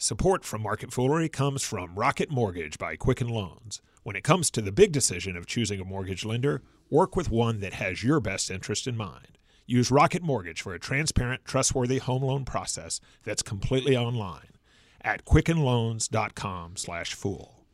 Support from Market Foolery comes from Rocket Mortgage by Quicken Loans. When it comes to the big decision of choosing a mortgage lender, work with one that has your best interest in mind. Use Rocket Mortgage for a transparent, trustworthy home loan process that's completely online at quickenloans.com/fool.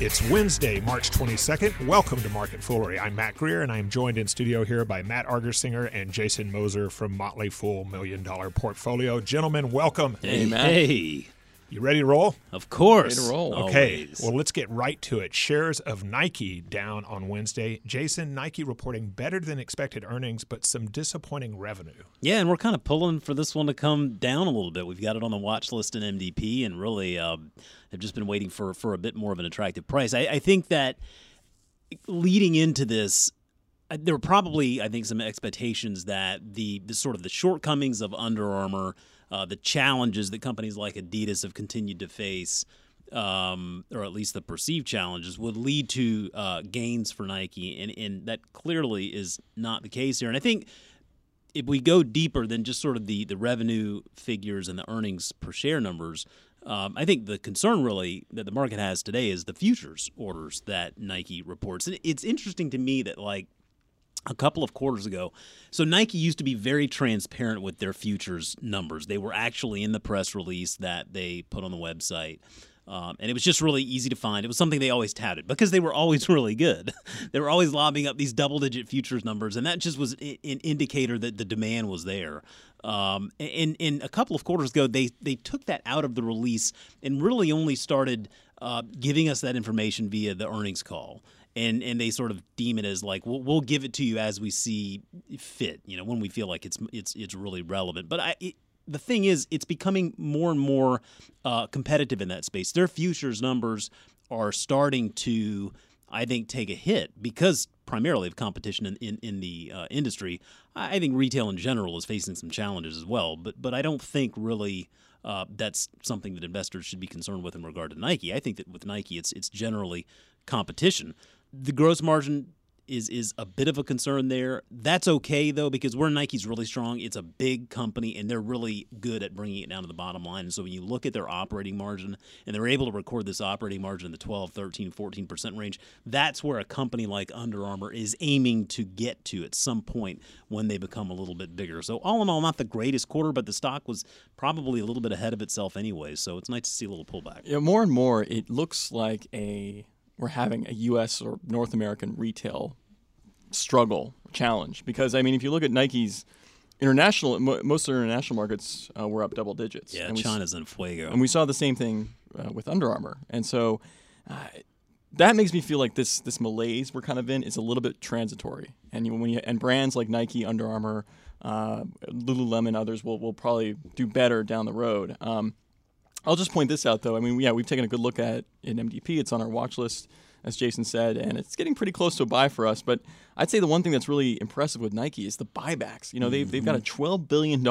It's Wednesday, March 22nd. Welcome to Market Foolery. I'm Mac Greer, and I am joined in studio here by Matt Argersinger and Jason Moser from Motley Fool Million Dollar Portfolio. Gentlemen, welcome. Hey, Matt. Hey, You ready to roll? of course. Ready to roll. Okay, Always. well, let's get right to it. Shares of Nike down on Wednesday. Jason, Nike reporting better than expected earnings, but some disappointing revenue. Yeah, and we're kind of pulling for this one to come down a little bit. We've got it on the watch list in MDP, and really um, have just been waiting for for a bit more of an attractive price. I, I think that leading into this. uh, There were probably, I think, some expectations that the, the sort of the shortcomings of Under Armour, uh, the challenges that companies like Adidas have continued to face, um, or at least the perceived challenges, would lead to uh, gains for Nike, and, and that clearly is not the case here. And I think if we go deeper than just sort of the the revenue figures and the earnings per share numbers, um, I think the concern really that the market has today is the futures orders that Nike reports. And it's interesting to me that like a couple of quarters ago. So Nike used to be very transparent with their futures numbers. They were actually in the press release that they put on the website. Um, and it was just really easy to find. It was something they always touted because they were always really good. they were always lobbing up these double-digit futures numbers, and that just was an indicator that the demand was there. Um, and, and a couple of quarters ago, they they took that out of the release and really only started uh, giving us that information via the earnings call and and they sort of deem it as like we'll, we'll give it to you as we see fit you know when we feel like it's it's it's really relevant but i it, the thing is it's becoming more and more uh, competitive in that space their futures numbers are starting to i think take a hit because primarily of competition in, in, in the uh, industry i think retail in general is facing some challenges as well but but i don't think really uh, that's something that investors should be concerned with in regard to Nike. I think that with Nike, it's it's generally competition. The gross margin is is a bit of a concern there. That's okay though because where Nike's really strong, it's a big company and they're really good at bringing it down to the bottom line. And so when you look at their operating margin and they're able to record this operating margin in the 12, 13, 14% range, that's where a company like Under Armour is aiming to get to at some point when they become a little bit bigger. So all in all, not the greatest quarter, but the stock was probably a little bit ahead of itself anyway. So it's nice to see a little pullback. Yeah, more and more, it looks like a we're having a U.S. or North American retail struggle challenge because I mean, if you look at Nike's international, most of their international markets uh, were up double digits. Yeah, and we, China's in fuego. and we saw the same thing uh, with Under Armour, and so. Uh, that makes me feel like this this malaise we're kind of in is a little bit transitory, and you, when you and brands like Nike, Under Armour, uh, Lululemon, others will will probably do better down the road. Um, I'll just point this out, though. I mean, yeah, we've taken a good look at in MDP. It's on our watch list, as Jason said, and it's getting pretty close to a buy for us. But I'd say the one thing that's really impressive with Nike is the buybacks. You know, they've, they've got a $12 billion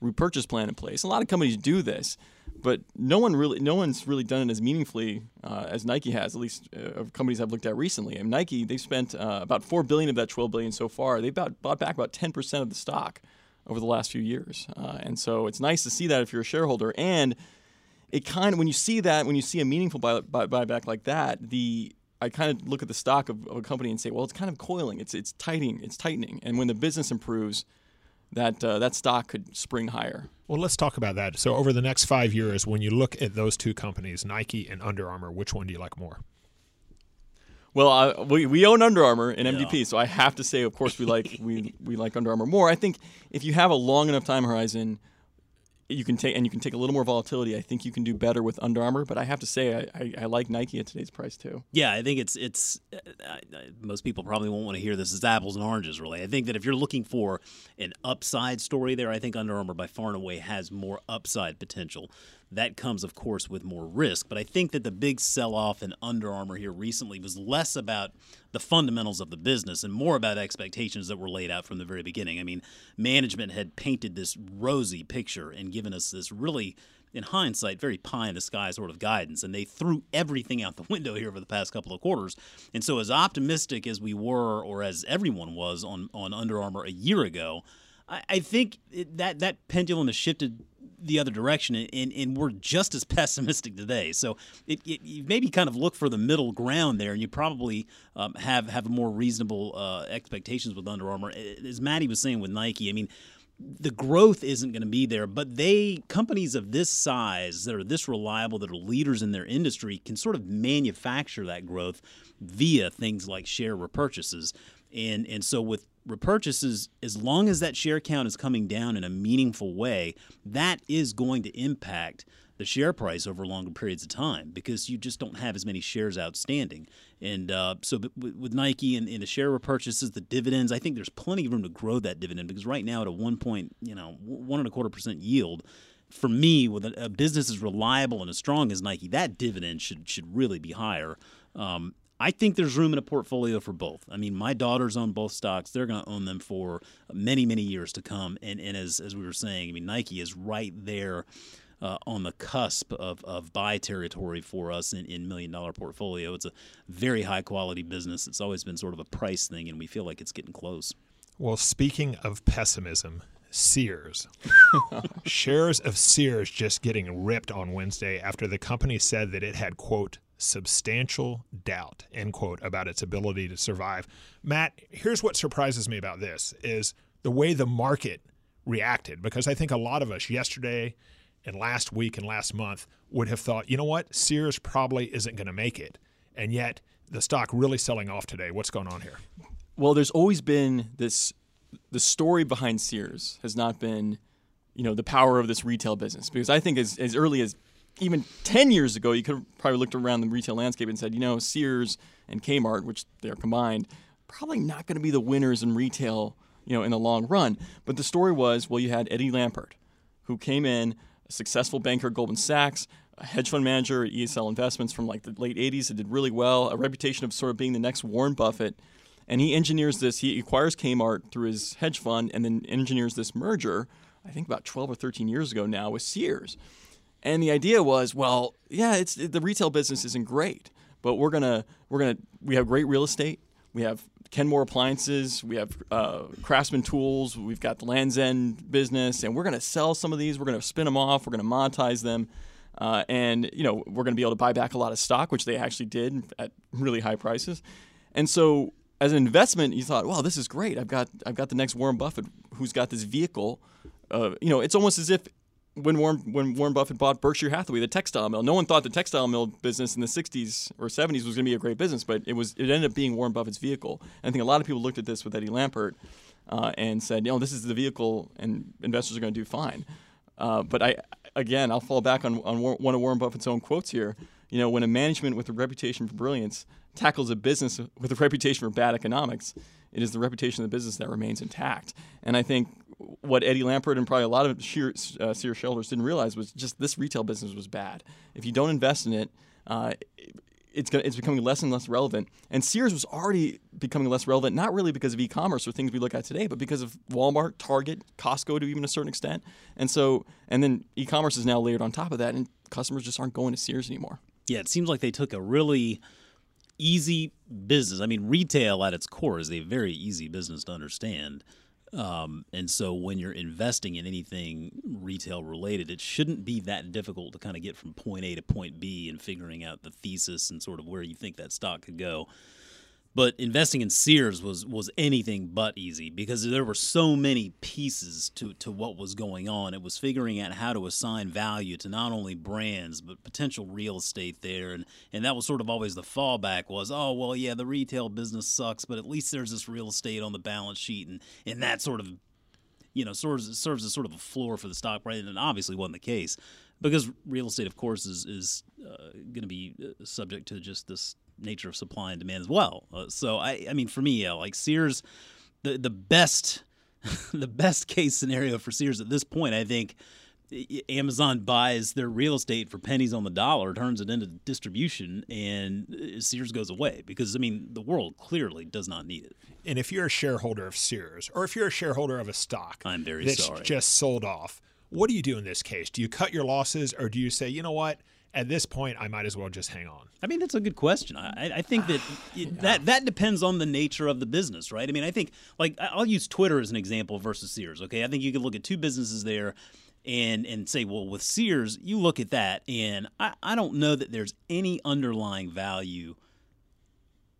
repurchase plan in place. A lot of companies do this, but no one really, no one's really done it as meaningfully uh, as Nike has. At least uh, of companies I've looked at recently. And Nike, they've spent uh, about four billion of that 12 billion so far. They've bought, bought back about 10% of the stock over the last few years, uh, and so it's nice to see that if you're a shareholder and it kind of when you see that when you see a meaningful buy, buy, buyback like that the I kind of look at the stock of, of a company and say well it's kind of coiling. It's it's tightening it's tightening. And when the business improves that uh, that stock could spring higher. Well, let's talk about that. So, over the next five years, when you look at those two companies, Nike and Under Armour, which one do you like more? well uh, we, we own Under Armour and MDP so I have to say of course we like we we like Under Armour more. I think if you have a long enough time horizon you can take and you can take a little more volatility I think you can do better with Under Armour but I have to say I, I, I like Nike at today's price too Yeah, I think it's it's. Uh, most people probably won't want to hear this as apples and oranges. Really, I think that if you're looking for an upside story there, I think Under Armour by far and away has more upside potential. That comes, of course, with more risk. But I think that the big sell-off in Under Armour here recently was less about the fundamentals of the business and more about expectations that were laid out from the very beginning. I mean, management had painted this rosy picture and given us this really in hindsight, very pie in the sky sort of guidance, and they threw everything out the window here over the past couple of quarters. And so, as optimistic as we were, or as everyone was on on Under Armour a year ago, I, I think it, that that pendulum has shifted the other direction, and, and we're just as pessimistic today. So it, it, you maybe kind of look for the middle ground there, and you probably um, have have more reasonable uh, expectations with Under Armour. As Maddie was saying with Nike, I mean the growth isn't going to be there, but they companies of this size that are this reliable, that are leaders in their industry, can sort of manufacture that growth via things like share repurchases. And and so with repurchases, as long as that share count is coming down in a meaningful way, that is going to impact the share price over longer periods of time because you just don't have as many shares outstanding. And uh, so with, Nike and, and, the share repurchases, the dividends, I think there's plenty of room to grow that dividend because right now at a one point, you know, one and a quarter percent yield, for me, with a, a, business as reliable and as strong as Nike, that dividend should should really be higher. Um, I think there's room in a portfolio for both. I mean, my daughters own both stocks. They're going to own them for many, many years to come. And, and as, as we were saying, I mean, Nike is right there uh, on the cusp of, of buy territory for us in, in million dollar portfolio. It's a very high quality business. It's always been sort of a price thing, and we feel like it's getting close. Well, speaking of pessimism, Sears. Shares of Sears just getting ripped on Wednesday after the company said that it had, quote, substantial doubt, end quote, about its ability to survive. Matt, here's what surprises me about this is the way the market reacted, because I think a lot of us yesterday and last week and last month would have thought, you know what, Sears probably isn't going to make it. And yet the stock really selling off today. What's going on here? Well, there's always been this the story behind Sears has not been, you know, the power of this retail business. Because I think as, as early as even 10 years ago, you could have probably looked around the retail landscape and said, you know, Sears and Kmart, which they're combined, probably not going to be the winners in retail, you know, in the long run. But the story was, well, you had Eddie Lampert, who came in, a successful banker at Goldman Sachs, a hedge fund manager at ESL Investments from like the late 80s that did really well, a reputation of sort of being the next Warren Buffett. And he engineers this, he acquires Kmart through his hedge fund and then engineers this merger, I think about 12 or 13 years ago now, with Sears. And the idea was, well, yeah, it's the retail business isn't great, but we're gonna we're gonna we have great real estate, we have Kenmore appliances, we have uh, Craftsman tools, we've got the Lands' End business, and we're gonna sell some of these. We're gonna spin them off. We're gonna monetize them. Uh, and you know we're going to be able to buy back a lot of stock, which they actually did at really high prices. And so, as an investment, you thought, "Well, this is great. I've got I've got the next Warren Buffett who's got this vehicle." Uh, you know, it's almost as if when Warren when Warren Buffett bought Berkshire Hathaway, the textile mill. No one thought the textile mill business in the 60s or 70s was going to be a great business, but it was. It ended up being Warren Buffett's vehicle. And I think a lot of people looked at this with Eddie Lampert uh, and said, you know, this is the vehicle, and investors are going to do fine. Uh, but I, again, I'll fall back on, on one of Warren Buffett's own quotes here. You know, when a management with a reputation for brilliance tackles a business with a reputation for bad economics, it is the reputation of the business that remains intact. And I think what Eddie Lampert and probably a lot of sheer, uh, Sears shareholders didn't realize was just this retail business was bad. If you don't invest in it, uh, it's gonna, it's becoming less and less relevant. And Sears was already becoming less relevant, not really because of e-commerce or things we look at today, but because of Walmart, Target, Costco to even a certain extent. And so, and then e-commerce is now layered on top of that, and customers just aren't going to Sears anymore. Yeah, it seems like they took a really easy business. I mean, retail at its core is a very easy business to understand. Um, and so when you're investing in anything retail related, it shouldn't be that difficult to kind of get from point A to point B and figuring out the thesis and sort of where you think that stock could go. But investing in Sears was was anything but easy because there were so many pieces to, to what was going on. It was figuring out how to assign value to not only brands but potential real estate there, and and that was sort of always the fallback was oh well yeah the retail business sucks, but at least there's this real estate on the balance sheet, and and that sort of you know serves serves as sort of a floor for the stock price, and it obviously wasn't the case because real estate, of course, is is uh, going to be uh, subject to just this nature of supply and demand as well. Uh, so I, I mean, for me, yeah, like Sears, the the best, the best case scenario for Sears at this point, I think. Amazon buys their real estate for pennies on the dollar, turns it into distribution, and uh, Sears goes away because I mean the world clearly does not need it. And if you're a shareholder of Sears, or if you're a shareholder of a stock, I'm very that's sorry. just sold off, what do you do in this case? Do you cut your losses, or do you say, you know what? at this point, I might as well just hang on. I mean, that's a good question. I, I think that it, that that depends on the nature of the business, right? I mean, I think like I'll use Twitter as an example versus Sears. Okay, I think you could look at two businesses there and and say, well, with Sears, you look at that, and I, I don't know that there's any underlying value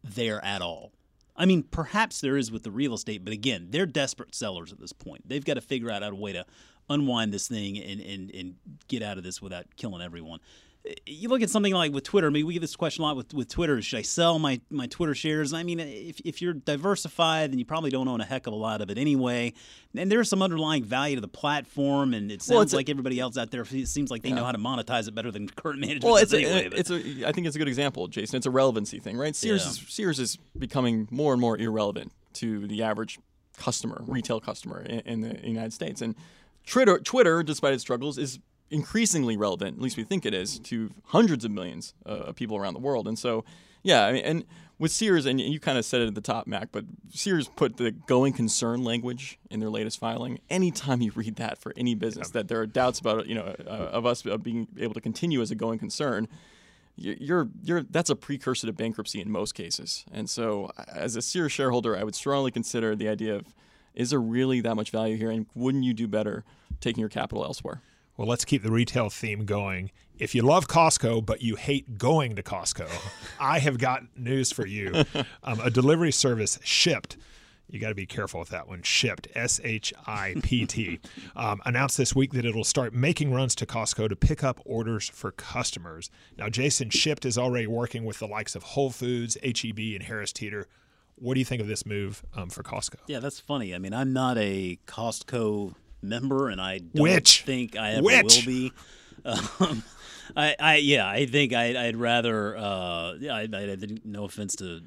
there at all. I mean, perhaps there is with the real estate, but again, they're desperate sellers at this point. They've got to figure out a way to unwind this thing and, and, and get out of this without killing everyone eh, you look at something like with Twitter. I mean, we get this question a lot with, with Twitter. Should I sell my, my Twitter shares? I mean, if, if you're diversified, then you probably don't own a heck of a lot of it anyway. And there's some underlying value to the platform, and it sounds well, like a, everybody else out there it seems like they yeah. know how to monetize it better than current management. Well, it's anyway, a, it's a, I think it's a good example, Jason. It's a relevancy thing, right? Sears yeah. is Sears is becoming more and more irrelevant to the average customer, retail customer in, in the United States, and Twitter, Twitter, despite its struggles, is increasingly relevant, at least we think it is, to hundreds of millions uh, of people around the world. And so, yeah, I mean, and with Sears, and you kind of said it at the top, Mac, but Sears put the going concern language in their latest filing. Anytime you read that for any business, that there are doubts about, you know, uh, of us being able to continue as a going concern, you're you're that's a precursor to bankruptcy in most cases. And so, as a Sears shareholder, I would strongly consider the idea of is there really that much value here, and wouldn't you do better taking your capital elsewhere? Well, let's keep the retail theme going. If you love Costco, but you hate going to Costco, I have got news for you. Um, a delivery service Shipt, You got to be careful with that one. Shipt, S H I P T, um, announced this week that it'll start making runs to Costco to pick up orders for customers. Now, Jason Shipt is already working with the likes of Whole Foods, HEB, and Harris Teeter. What do you think of this move um, for Costco? Yeah, that's funny. I mean, I'm not a Costco member, and I don't Which? think I ever Which? will be. Um, I, I, yeah, I think I, would rather. Uh, yeah, I, I, no offense to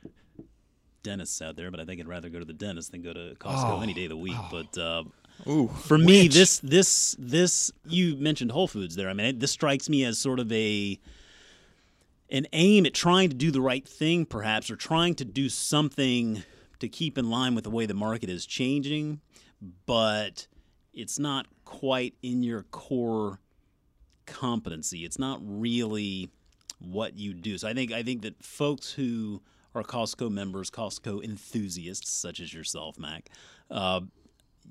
dentists out there, but I think I'd rather go to the dentist than go to Costco oh, any day of the week. Oh. But uh, Ooh, for me, this this this you mentioned Whole Foods there. I mean, this strikes me as sort of a an aim at trying to do the right thing, perhaps, or trying to do something to keep in line with the way the market is changing, but it's not quite in your core competency. It's not really what you do. So I think I think that folks who are Costco members, Costco enthusiasts such as yourself, Mac, uh,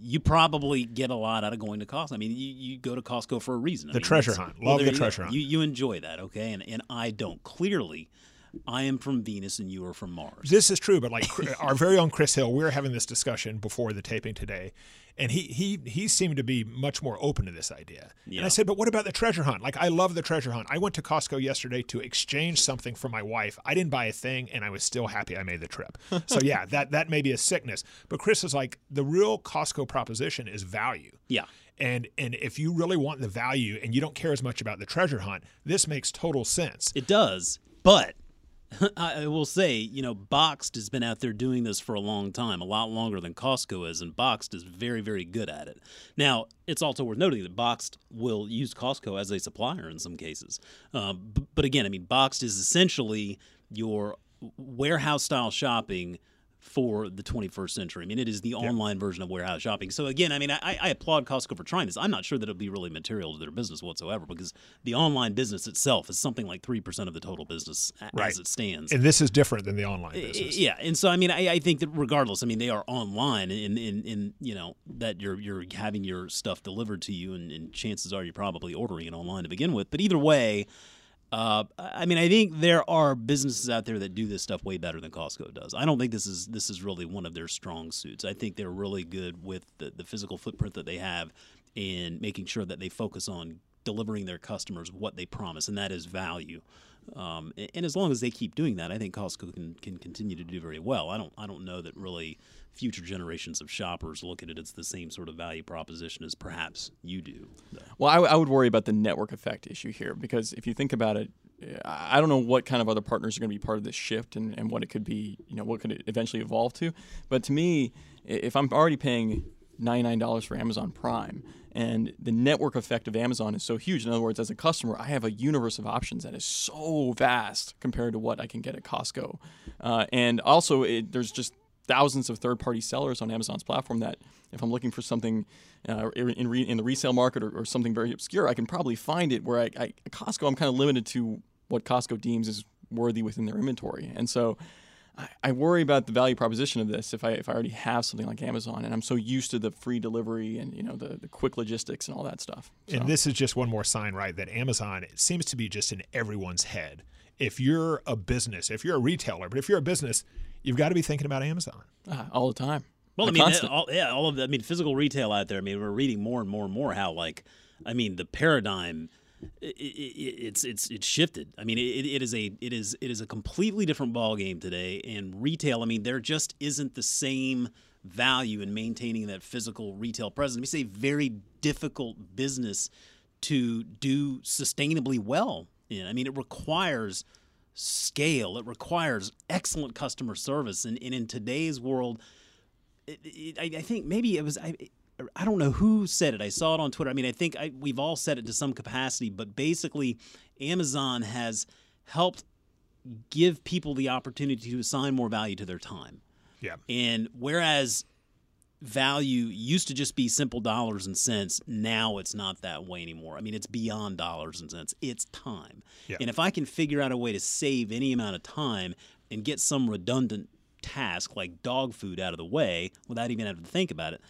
you probably get a lot out of going to Costco. I mean, you, you go to Costco for a reason. The mean, treasure hunt. Love well, the treasure hunt. You, you enjoy that, okay? And, and I don't. Clearly, I am from Venus and you are from Mars. This is true, but like our very own Chris Hill, we were having this discussion before the taping today, and he he he seemed to be much more open to this idea. Yeah. And I said, but what about the treasure hunt? Like I love the treasure hunt. I went to Costco yesterday to exchange something for my wife. I didn't buy a thing, and I was still happy I made the trip. so yeah, that that may be a sickness, but Chris is like the real Costco proposition is value. Yeah. And and if you really want the value and you don't care as much about the treasure hunt, this makes total sense. It does. But I will say, you know, Boxed has been out there doing this for a long time, a lot longer than Costco is, and Boxed is very, very good at it. Now, it's also worth noting that Boxed will use Costco as a supplier in some cases. Uh, but again, I mean, Boxed is essentially your warehouse style shopping for the 21st century. I mean, it is the online version of warehouse shopping. So again, I mean, I, I, applaud Costco for trying this. I'm not sure that it'll be really material to their business whatsoever because the online business itself is something like three percent of the total business right. as it stands. And this is different than the online business. Yeah, and so I mean, I, I think that regardless, I mean, they are online in in, in you know that you're you're having your stuff delivered to you, and, and chances are you're probably ordering it online to begin with. But either way. Uh, I mean, I think there are businesses out there that do this stuff way better than Costco does. I don't think this is this is really one of their strong suits. I think they're really good with the, the physical footprint that they have in making sure that they focus on delivering their customers what they promise, and that is value. Um, and as long as they keep doing that, I think Costco can, can continue to do very well. I don't I don't know that really future generations of shoppers look at it as the same sort of value proposition as perhaps you do. Well, I, I would worry about the network effect issue here because if you think about it, I don't know what kind of other partners are going to be part of this shift and, and what it could be, you know, what could it eventually evolve to. But to me, if I'm already paying $99 for Amazon Prime. And the network effect of Amazon is so huge. In other words, as a customer, I have a universe of options that is so vast compared to what I can get at Costco. Uh, and also, it, there's just thousands of third-party sellers on Amazon's platform that if I'm looking for something uh, in, re- in, the resale market or, or, something very obscure, I can probably find it. Where I, I, at Costco, I'm kind of limited to what Costco deems is worthy within their inventory, and so I, I worry about the value proposition of this if I if I already have something like Amazon and I'm so used to the free delivery and you know the, the quick logistics and all that stuff. So, And this is just one more sign, right, that Amazon it seems to be just in everyone's head. If you're a business, if you're a retailer, but if you're a business, you've got to be thinking about Amazon. uh, all the time. Well, I Like mean, constant. all, yeah, all of the, I mean, physical retail out there. I mean, we're reading more and more and more how, like, I mean, the paradigm, i i it's it's it's shifted. I mean, it, it is a it is it is a completely different ball game today. And retail, I mean, there just isn't the same value in maintaining that physical retail presence. It's a very difficult business to do sustainably well. In. I mean, it requires scale. It requires excellent customer service, and, and in today's world it, it, I, I think maybe it was I. I don't know who said it. I saw it on Twitter. I mean, I think I, we've all said it to some capacity, but basically, Amazon has helped give people the opportunity to assign more value to their time. Yeah. And whereas value used to just be simple dollars and cents, now it's not that way anymore. I mean, it's beyond dollars and cents, it's time. Yeah. And if I can figure out a way to save any amount of time and get some redundant task like dog food out of the way without even having to think about it,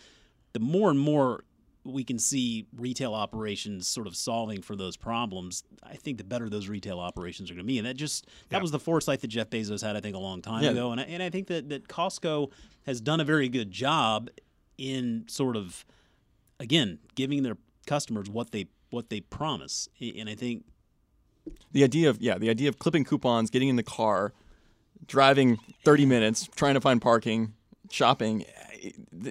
the more and more we can see retail operations sort of solving for those problems, I think the better those retail operations are going to be. And that just that Yeah. was the foresight that Jeff Bezos had, I think, a long time Yeah. ago. And I, and I think that that Costco has done a very good job in sort of again giving their customers what they what they promise. And I think the idea of yeah, the idea of clipping coupons, getting in the car, driving 30 minutes, trying to find parking, shopping.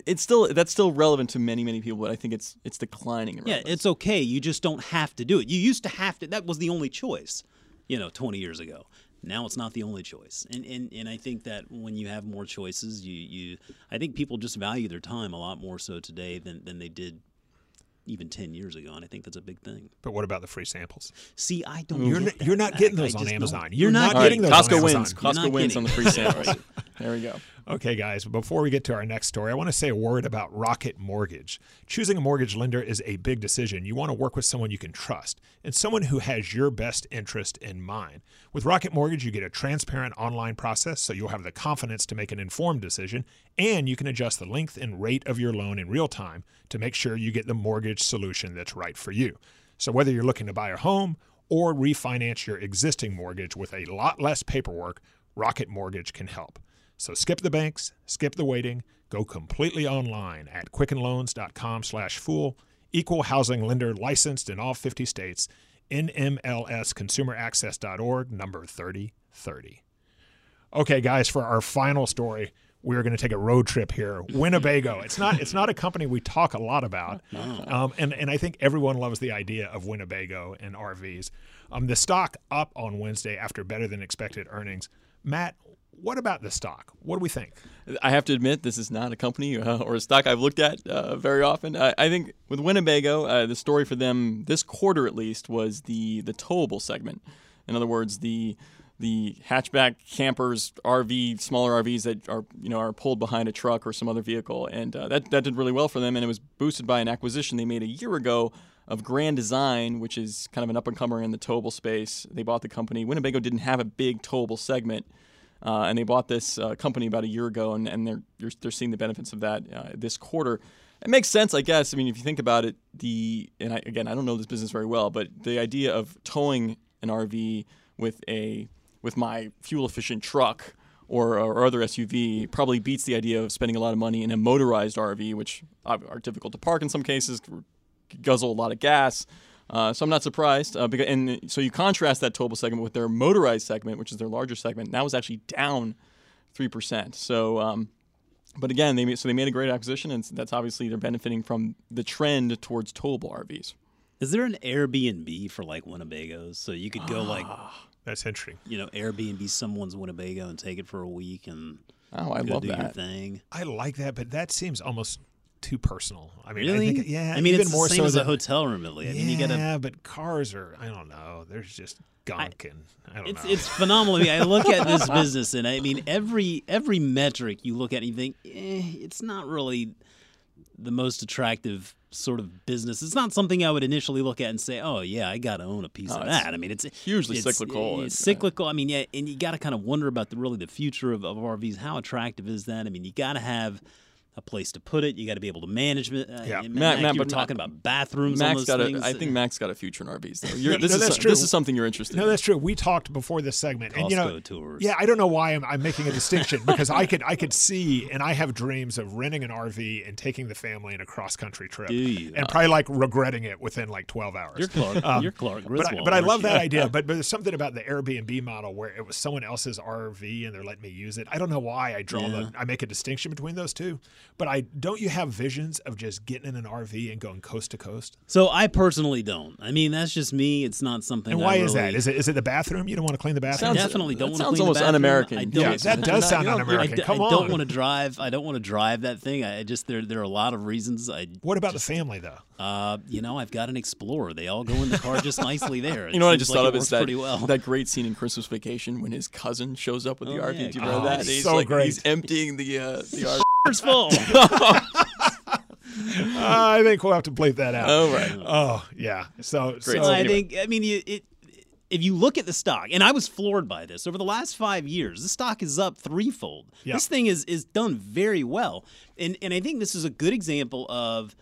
It's still that's still relevant to many many people, but I think it's it's declining. In Yeah, it's okay. You just don't have to do it. You used to have to. That was the only choice, you know, 20 years ago. Now it's not the only choice. And and, and I think that when you have more choices, you, you I think people just value their time a lot more so today than, than they did even 10 years ago. And I think that's a big thing. But what about the free samples? See, I don't You're, get n- that you're not back. getting I those on Amazon. don't. You're not All getting right, those on Costco Amazon. wins. You're Costco wins on the free samples. There we go. Okay, guys, before we get to our next story, I want to say a word about Rocket Mortgage. Choosing a mortgage lender is a big decision. You want to work with someone you can trust and someone who has your best interest in mind. With Rocket Mortgage, you get a transparent online process so you'll have the confidence to make an informed decision, and you can adjust the length and rate of your loan in real time to make sure you get the mortgage solution that's right for you. So, whether you're looking to buy a home or refinance your existing mortgage with a lot less paperwork, Rocket Mortgage can help. So skip the banks, skip the waiting, go completely online at quickenloans.com slash fool, equal housing lender licensed in all 50 states, NMLS NMLSconsumeraccess.org, number 3030. Okay, guys, for our final story, we're going to take a road trip here. Winnebago. It's not. It's not a company we talk a lot about, um, and and I think everyone loves the idea of Winnebago and RVs. Um, the stock up on Wednesday after better than expected earnings. Matt, what about the stock? What do we think? I have to admit, this is not a company uh, or a stock I've looked at uh, very often. I, I think with Winnebago, uh, the story for them this quarter at least was the the towable segment. In other words, the the hatchback campers, RV, smaller RVs that are you know are pulled behind a truck or some other vehicle, and uh, that that did really well for them. And it was boosted by an acquisition they made a year ago of Grand Design, which is kind of an up and comer in the towable space. They bought the company. Winnebago didn't have a big towable segment. Uh, and they bought this uh, company about a year ago, and, and they're they're seeing the benefits of that uh, this quarter. It makes sense, I guess. I mean, if you think about it, the and I, again, I don't know this business very well, but the idea of towing an RV with a with my fuel efficient truck or, or other SUV probably beats the idea of spending a lot of money in a motorized RV, which are are difficult to park in some cases, guzzle a lot of gas. Uh, so I'm not surprised. Uh, because, and so you contrast that towable segment with their motorized segment, which is their larger segment. That was actually down three percent. So, um, but again, they made, so they made a great acquisition, and that's obviously they're benefiting from the trend towards towable RVs. Is there an Airbnb for like Winnebagos? So you could go like, That's interesting. you know, Airbnb someone's Winnebago and take it for a week and Oh, I go love do your that. thing. I like that, but that seems almost too personal. I mean, Really? I think, yeah, I mean, even it's more the same so as than, a hotel room, really. I mean, you gotta. Yeah, but cars are. I don't know. There's just gunk and I don't It's know. it's phenomenal. I, mean, I look at this business, and I mean, every every metric you look at, and you think, eh, it's not really the most attractive sort of business. It's not something I would initially look at and say, "Oh yeah, I got to own a piece No, of it's that." I mean, it's hugely it's, cyclical. It's It's- cyclical. I mean, yeah, and you got to kind of wonder about the really the future of, of RVs. How attractive is that? I mean, you got to have a place to put it. You got to be able to manage it. Uh, Yeah. and Matt- Mac, you were but talking about bathrooms. on Max those got a. things. I think Max got a future in RVs. Though. You're, No, this no, is that's true. This is something you're interested in. No, in. that's true. We talked before this segment, and you know, Costco tours. yeah, I don't know why I'm, I'm making a distinction because I could I could see and I have dreams of renting an RV and taking the family in a cross country trip, Do you? and probably like regretting it within like 12 hours. You're Clark. Um, you're Clark But I, but I love that idea. But but there's something about the Airbnb model where it was someone else's RV and they're letting me use it. I don't know why I draw Yeah. the I make a distinction between those two. But I don't you have visions of just getting in an RV and going coast to coast? So I personally don't. I mean, that's just me. It's not something. And I why is that? Is it is it the bathroom? You don't want to clean the bathroom? Sounds- definitely don't want to sounds clean almost the bathroom. un-American. I Yeah, don't, that does sound I, un-American. d- Come I don't on. want to drive. I don't want to drive that thing. I just there there are a lot of reasons. I what about the family though? uh you know I've got an Explorer. They all go in the car just nicely there. It You know what I just like thought it of is that pretty well. that great scene in Christmas Vacation when his cousin shows up with the Oh, RV. yeah. Do you remember Oh, that? He's so like, great. He's emptying the uh, the RV. Car's full. I think we'll have to bleep that out. oh right. Oh yeah. So, Great. so So Well, I think I mean you, it. If you look at the stock, and I was floored by this over the last five years, the stock is up threefold. Yeah. This thing is is done very well, and and I think this is a good example of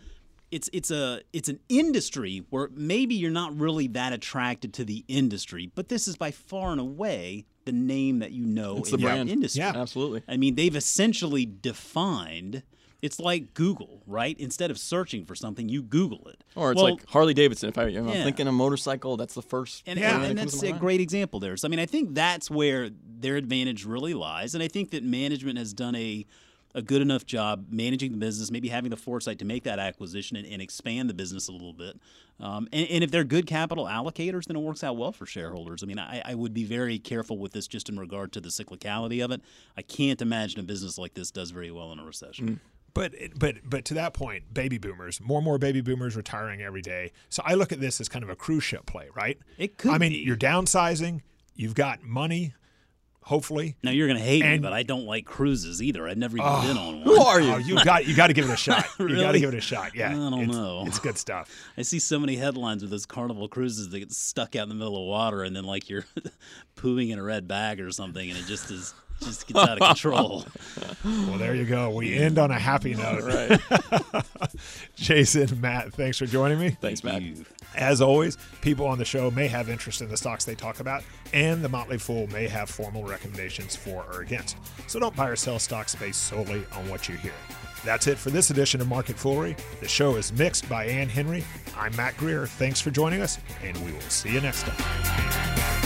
it's it's a it's an industry where maybe you're not really that attracted to the industry, but this is by far and away the name that you know It's in the that brand. industry. Yeah. Absolutely. I mean, they've essentially defined. It's like Google, right? Instead of searching for something, you Google it. Or it's Well, like Harley Davidson. If, I, I'm Yeah. thinking a motorcycle, that's the first. and, Yeah. and, and that's a mind. great example there. So I mean, I think that's where their advantage really lies, and I think that management has done a a good enough job managing the business, maybe having the foresight to make that acquisition and, and expand the business a little bit. Um, and, and if they're good capital allocators, then it works out well for shareholders. I mean, I, I would be very careful with this just in regard to the cyclicality of it. I can't imagine a business like this does very well in a recession. But but but to that point, baby boomers, more and more baby boomers retiring every day. So I look at this as kind of a cruise ship play, right? It could I mean, be. you're downsizing. You've got money, hopefully. Now you're going to hate me, but I don't like cruises either. I've never even been on one. Who are you? Oh, you got you got to give it a shot. You got to give it a shot. Yeah, I don't it's, know. It's good stuff. I see so many headlines with those carnival cruises that get stuck out in the middle of water and then like you're pooing in a red bag or something and it just is just gets out of control. Well, there you go. We end on a happy note. Right. Jason, Matt, thanks for joining me. Thanks, Matt. You- As always, people on the show may have interest in the stocks they talk about, and the Motley Fool may have formal recommendations for or against. So don't buy or sell stocks based solely on what you hear. That's it for this edition of Market Foolery. The show is mixed by Ann Henry. I'm Mac Greer. Thanks for joining us, and we will see you next time.